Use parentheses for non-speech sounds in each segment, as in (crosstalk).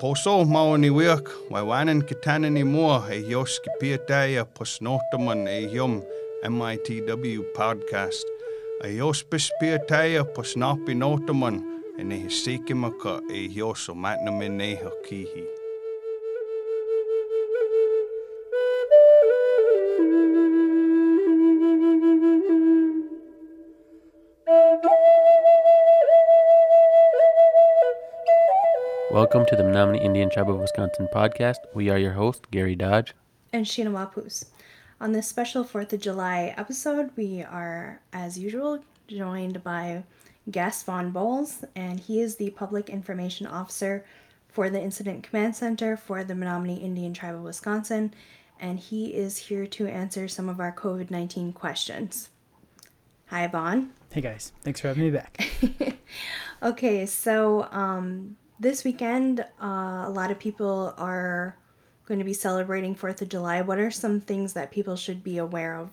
poso maoni wiak, waiwanan kitana ni mua e yoski piataya posnotaman e MITW podcast. A yos pispiataya posnapi notaman e ne hisikimaka e yoso matnamin neha kihi. Welcome to the Menominee Indian Tribe of Wisconsin podcast. We are your host, Gary Dodge. and Sheena Wapus. On this special 4th of July episode, we are, as usual, joined by guest Vaughn Bowles, and he is the Public Information Officer for the Incident Command Center for the Menominee Indian Tribe of Wisconsin, and he is here to answer some of our COVID 19 questions. Hi, Vaughn. Hey guys, thanks for having me back. (laughs) Okay, so um, this weekend, uh, a lot of people are going to be celebrating 4th of July. What are some things that people should be aware of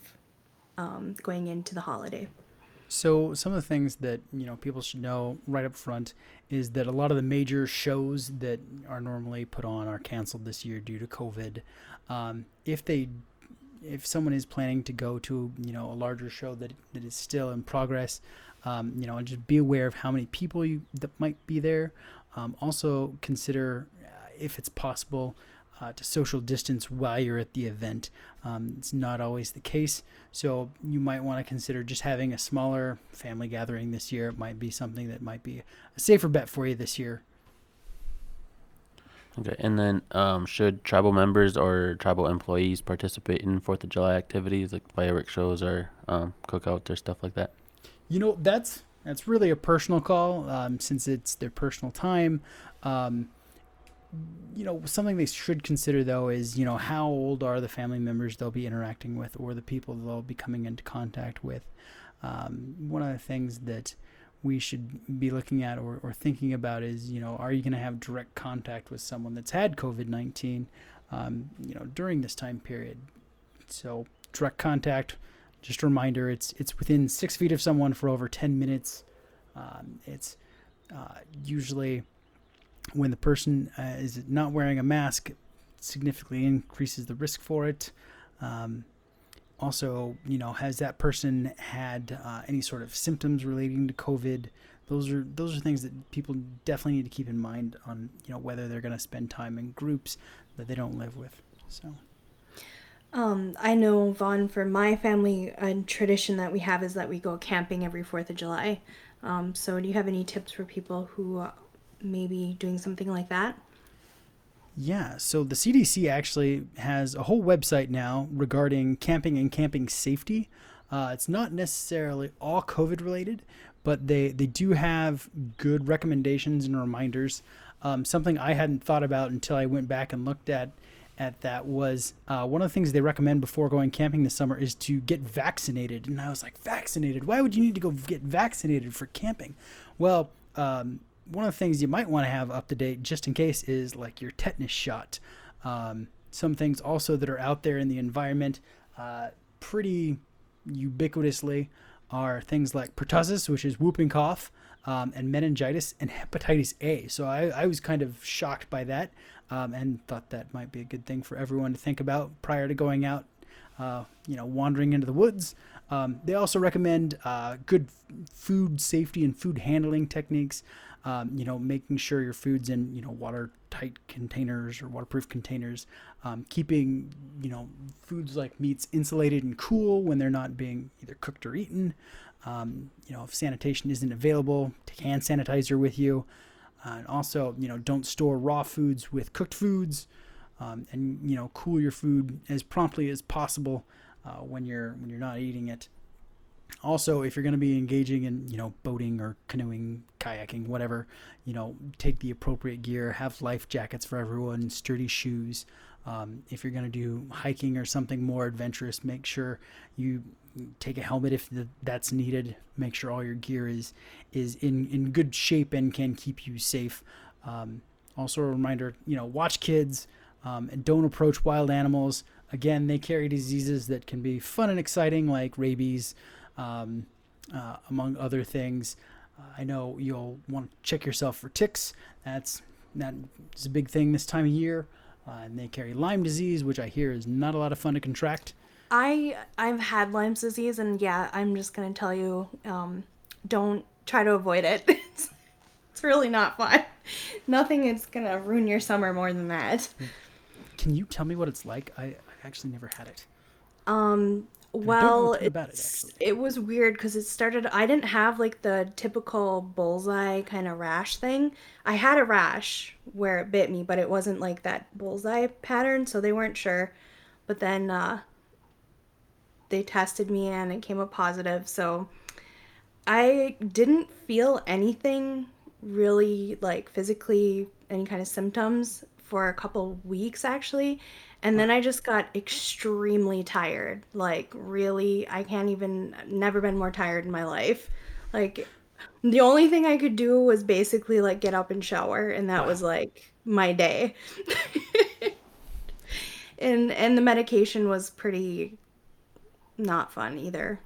um, going into the holiday? So some of the things that you know people should know right up front is that a lot of the major shows that are normally put on are canceled this year due to COVID. Um, if they, if someone is planning to go to you know a larger show that that is still in progress, um, you know, just be aware of how many people you that might be there. Um, also consider uh, if it's possible uh, to social distance while you're at the event. Um, it's not always the case, so you might want to consider just having a smaller family gathering this year. It might be something that might be a safer bet for you this year. Okay, and then um, should tribal members or tribal employees participate in Fourth of July activities like fireworks shows or um, cookouts or stuff like that? You know, that's that's really a personal call um, since it's their personal time. Um, you know, something they should consider though is you know how old are the family members they'll be interacting with or the people they'll be coming into contact with. Um, one of the things that we should be looking at or, or thinking about is you know are you going to have direct contact with someone that's had COVID nineteen, um, you know, during this time period. So direct contact just a reminder it's it's within six feet of someone for over 10 minutes. Um, it's uh, usually when the person uh, is not wearing a mask significantly increases the risk for it. Um, also you know has that person had uh, any sort of symptoms relating to covid? Those are those are things that people definitely need to keep in mind on you know whether they're going to spend time in groups that they don't live with so Um, I know, Vaughn, for my family, a tradition that we have is that we go camping every 4th of July. Um, so, do you have any tips for people who may be doing something like that? Yeah, so the CDC actually has a whole website now regarding camping and camping safety. Uh, it's not necessarily all COVID related, but they, they do have good recommendations and reminders. Um, something I hadn't thought about until I went back and looked at at that was uh, one of the things they recommend before going camping this summer is to get vaccinated. And I was like, vaccinated? Why would you need to go get vaccinated for camping? Well, um, one of the things you might want to have up to date just in case is like your tetanus shot. Um, some things also that are out there in the environment uh, pretty ubiquitously are things like pertussis, which is whooping cough, um, and meningitis and hepatitis A. So I, I was kind of shocked by that um, and thought that might be a good thing for everyone to think about prior to going out, uh, you know, wandering into the woods. Um, they also recommend uh, good food safety and food handling techniques. Um, you know, making sure your food's in you know watertight containers or waterproof containers. Um, keeping you know foods like meats insulated and cool when they're not being either cooked or eaten. Um, you know, if sanitation isn't available, take hand sanitizer with you. Uh, and also, you know, don't store raw foods with cooked foods, um, and you know, cool your food as promptly as possible uh, when you're when you're not eating it. Also, if you're going to be engaging in you know boating or canoeing, kayaking, whatever, you know, take the appropriate gear. Have life jackets for everyone, sturdy shoes. Um, if you're going to do hiking or something more adventurous, make sure you take a helmet if th- that's needed. Make sure all your gear is is in in good shape and can keep you safe. Um, also, a reminder, you know, watch kids um, and don't approach wild animals. Again, they carry diseases that can be fun and exciting, like rabies, um, uh, among other things. Uh, I know you'll want to check yourself for ticks. That's that is a big thing this time of year. Uh, and they carry Lyme disease, which I hear is not a lot of fun to contract. I I've had Lyme disease, and yeah, I'm just gonna tell you, um, don't try to avoid it. (laughs) it's, it's really not fun. (laughs) Nothing is gonna ruin your summer more than that. Can you tell me what it's like? I, actually never had it. Um, well, it, it's, it was weird because it started. I didn't have like the typical bullseye kind of rash thing. I had a rash where it bit me, but it wasn't like that bullseye pattern, so they weren't sure. But then uh, they tested me and it came up positive. So I didn't feel anything really like physically, any kind of symptoms for a couple weeks actually. And then I just got extremely tired. Like, really, I can't even, never been more tired in my life. Like, the only thing I could do was basically like get up and shower, and that was like my day. (laughs) and and the medication was pretty not fun either.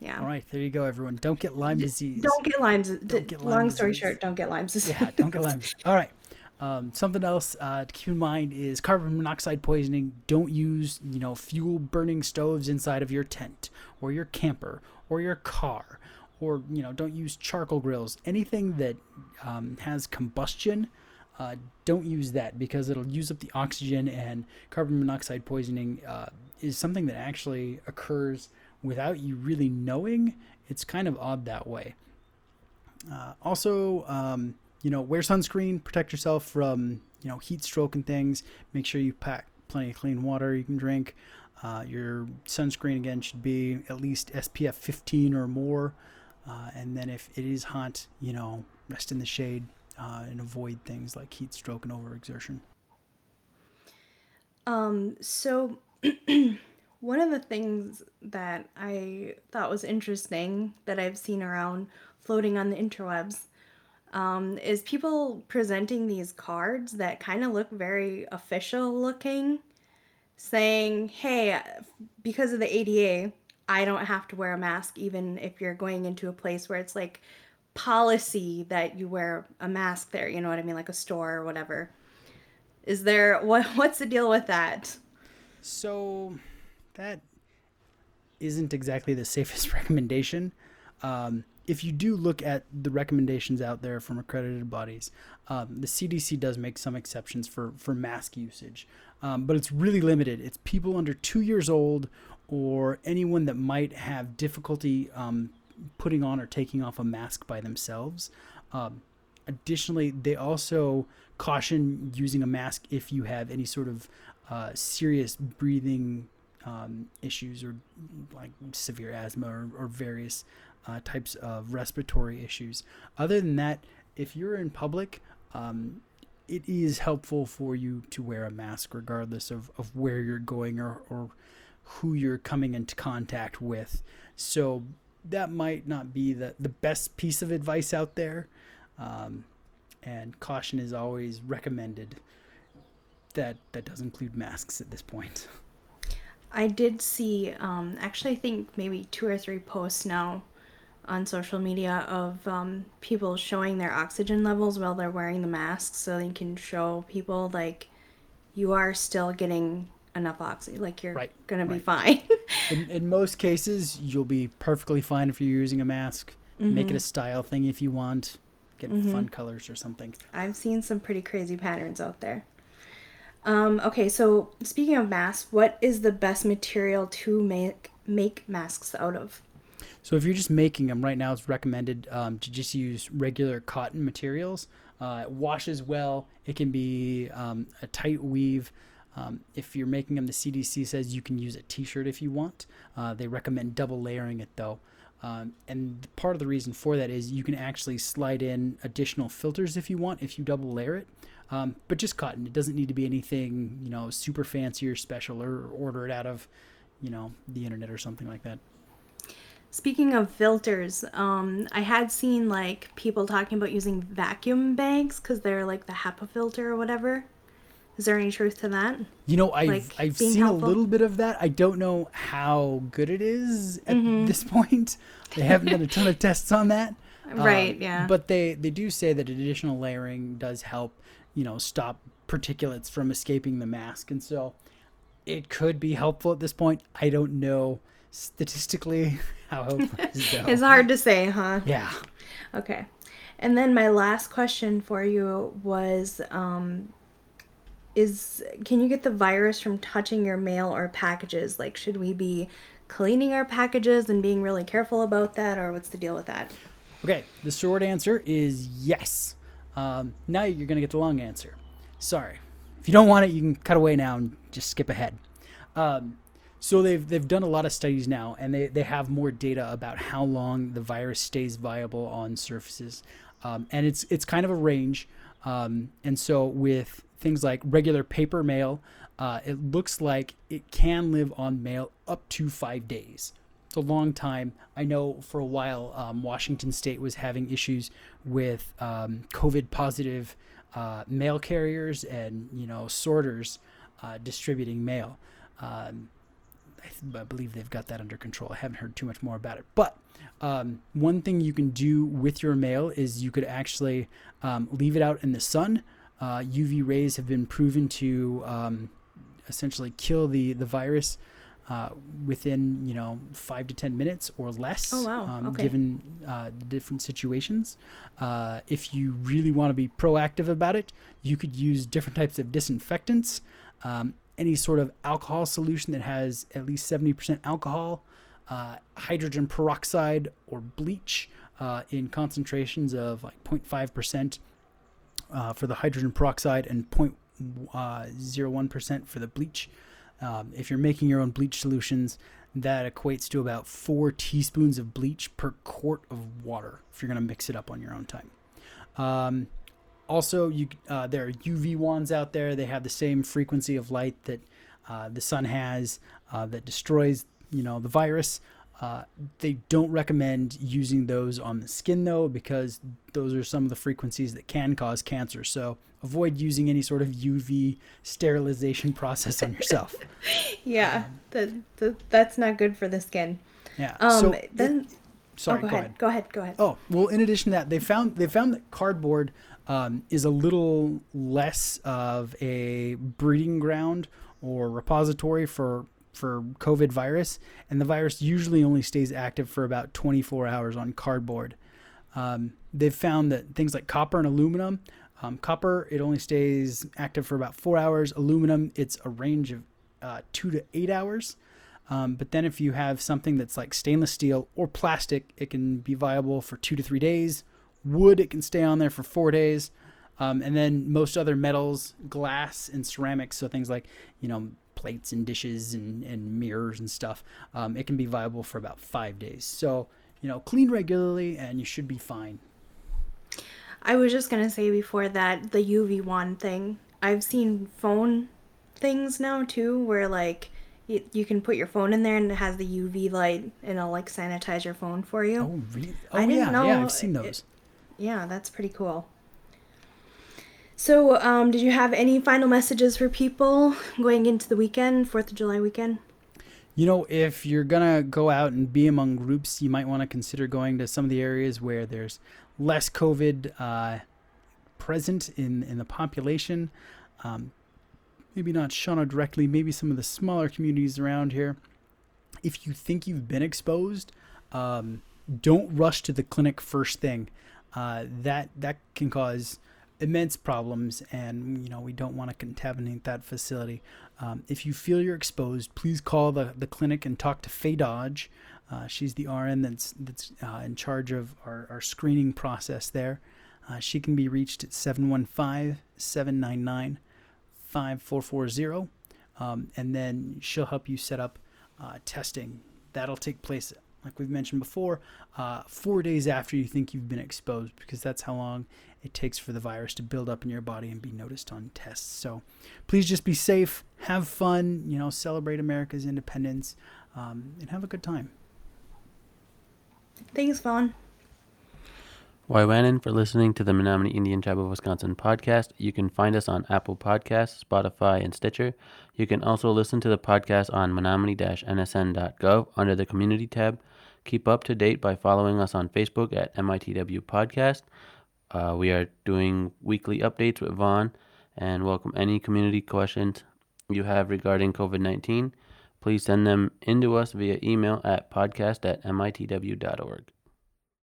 Yeah. All right, there you go, everyone. Don't get Lyme disease. Don't get Lyme's. get long Lyme story short, don't get Lyme's disease. yeah, don't get Lyme. All right. Um, something else uh, to keep in mind is carbon monoxide poisoning. Don't use, you know, fuel burning stoves inside of your tent or your camper or your car, or you know, don't use charcoal grills. Anything that um, has combustion, uh, don't use that because it'll use up the oxygen. And carbon monoxide poisoning uh, is something that actually occurs without you really knowing. It's kind of odd that way. Uh, also, um, you know, wear sunscreen, protect yourself from, you know, heat stroke and things. Make sure you pack plenty of clean water you can drink. Uh, your sunscreen, again, should be at least SPF 15 or more. Uh, and then if it is hot, you know, rest in the shade uh, and avoid things like heat stroke and overexertion. Um, so (clears throat) one of the things that I thought was interesting that I've seen around floating on the interwebs um, is people presenting these cards that kind of look very official looking, saying, hey, because of the ADA, I don't have to wear a mask even if you're going into a place where it's like policy that you wear a mask there, you know what I mean, like a store or whatever. Is there (laughs) what what's the deal with that? So that isn't exactly the (laughs) safest (laughs) recommendation. Um, if you do look at the recommendations out there from accredited bodies, um, the CDC does make some exceptions for, for mask usage, um, but it's really limited. It's people under two years old or anyone that might have difficulty um, putting on or taking off a mask by themselves. Um, additionally, they also caution using a mask if you have any sort of uh, serious breathing um, issues or like severe asthma or, or various uh, types of respiratory issues. Other than that, if you're in public, um, it is helpful for you to wear a mask regardless of, of where you're going or, or who you're coming into contact with. So that might not be the, the best piece of advice out there. Um, and caution is always recommended. That that does include masks at this point. I did see, um, actually, I think maybe two or three posts now on social media of um, people showing their oxygen levels while they're wearing the masks so they can show people, like, you are still getting enough oxygen. Like, you're Right, going to be right. fine. (laughs) In, in most cases, you'll be perfectly fine if you're using a mask. Make Mm-hmm. it a style thing if you want. Get fun colors or something. I've seen some pretty crazy patterns out there. Um, okay, so speaking of masks, what is the best material to make make masks out of? So if you're just making them right now, it's recommended um, to just use regular cotton materials. Uh, it washes well. It can be um, a tight weave. Um, if you're making them, the CDC says you can use a T-shirt if you want. Uh, they recommend double layering it though. Um, and part of the reason for that is you can actually slide in additional filters if you want, if you double layer it. Um, but just cotton. It doesn't need to be anything, you know, super fancy or special or order it out of, you know, the internet or something like that. Speaking of filters, um, I had seen like people talking about using vacuum bags because they're like the HEPA filter or whatever. Is there any truth to that? You know, I've Like, I've seen helpful? a little bit of that. I don't know how good it is at Mm-hmm. this (laughs) point. They haven't done a ton of tests on that. (laughs) Right, Um, yeah. But they they do say that additional layering does help, you know, stop particulates from escaping the mask, and so it could be helpful at this point. I don't know statistically (laughs) how helpful it (laughs) is, though. It's hard to say, huh? Yeah. Okay. And then my last question for you was um is can you get the virus from touching your mail or packages? Like should we be cleaning our packages and being really careful about that or what's the deal with that? Okay, the short answer is yes. Um, now you're going to get the long answer. Sorry. If you don't want it, you can cut away now and just skip ahead. Um, so they've they've done a lot of studies now, and they, they have more data about how long the virus stays viable on surfaces, um, and it's it's kind of a range. Um, and so with things like regular paper mail, uh, it looks like it can live on mail up to five days. It's a long time. I know for a while, um, Washington State was having issues with um, COVID positive uh, mail carriers and you know sorters uh, distributing mail. Um, I, th- I believe they've got that under control. I haven't heard too much more about it. But um, one thing you can do with your mail is you could actually um, leave it out in the sun. Uh, UV rays have been proven to um, essentially kill the the virus uh, within you know five to ten minutes or less. Oh, wow. Um, Okay. Given uh, different situations, uh, if you really want to be proactive about it, you could use different types of disinfectants. Um, any sort of alcohol solution that has at least 70% alcohol, uh, hydrogen peroxide or bleach uh, in concentrations of like 0.5% uh, for the hydrogen peroxide and 0.01% for the bleach. Um, if you're making your own bleach solutions, that equates to about four teaspoons of bleach per quart of water if you're going to mix it up on your own time. Um, also, you uh, there are UV wands out there. They have the same frequency of light that uh, the sun has uh, that destroys, you know, the virus. Uh, they don't recommend using those on the skin though, because those are some of the frequencies that can cause cancer. So avoid using any sort of UV sterilization (laughs) process on yourself. (laughs) Yeah. that that that's not good for the skin. Yeah. Um so then sorry, oh, go, go ahead. ahead. Go ahead. Go ahead. Oh well, in addition to that, they found they found that cardboard um, is a little less of a breeding ground or repository for for COVID virus, and the virus usually only stays active for about 24 hours on cardboard. Um, they've found that things like copper and aluminum, um, copper it only stays active for about four hours. Aluminum it's a range of uh, two to eight hours. Um, but then if you have something that's like stainless steel or plastic, it can be viable for two to three days. Wood, it can stay on there for four days. Um, and then most other metals, glass and ceramics, so things like, you know, plates and dishes and, and mirrors and stuff, um, it can be viable for about five days. So, you know, clean regularly and you should be fine. I was just gonna say before that the UV wand thing. I've seen phone things now too, where like you, you can put your phone in there and it has the UV light and it'll like sanitize your phone for you. Oh, really? Oh, I didn't yeah, know yeah, I've seen it- those. Yeah, that's pretty cool. So, um, did you have any final messages for people going into the weekend, Fourth of July weekend? You know, if you're gonna go out and be among groups, you might want to consider going to some of the areas where there's less COVID uh, present in in the population. Um, maybe not Shawano directly, maybe some of the smaller communities around here. If you think you've been exposed, um, don't rush to the clinic first thing. Uh, that that can cause immense problems, and you know we don't want to contaminate that facility. Um, if you feel you're exposed, please call the, the clinic and talk to Faye Dodge. Uh, she's the RN that's that's uh, in charge of our, our screening process there. Uh, she can be reached at 715 799 5440. Um, and then she'll help you set up uh, testing. That'll take place, like we've mentioned before, uh, four days after you think you've been exposed, because that's how long it takes for the virus to build up in your body and be noticed on tests. So please just be safe, have fun, you know, celebrate America's independence, um, and have a good time. Thanks, Vaughn. Waiwanan for listening to the Menominee Indian Tribe of Wisconsin podcast. You can find us on Apple Podcasts, Spotify, and Stitcher. You can also listen to the podcast on menominee-nsn.gov under the Community tab. Keep up to date by following us on Facebook at MITW Podcast. Uh, we are doing weekly updates with Vaughn and welcome any community questions you have regarding COVID 19. Please send them in to us via email at podcast at mitw.org.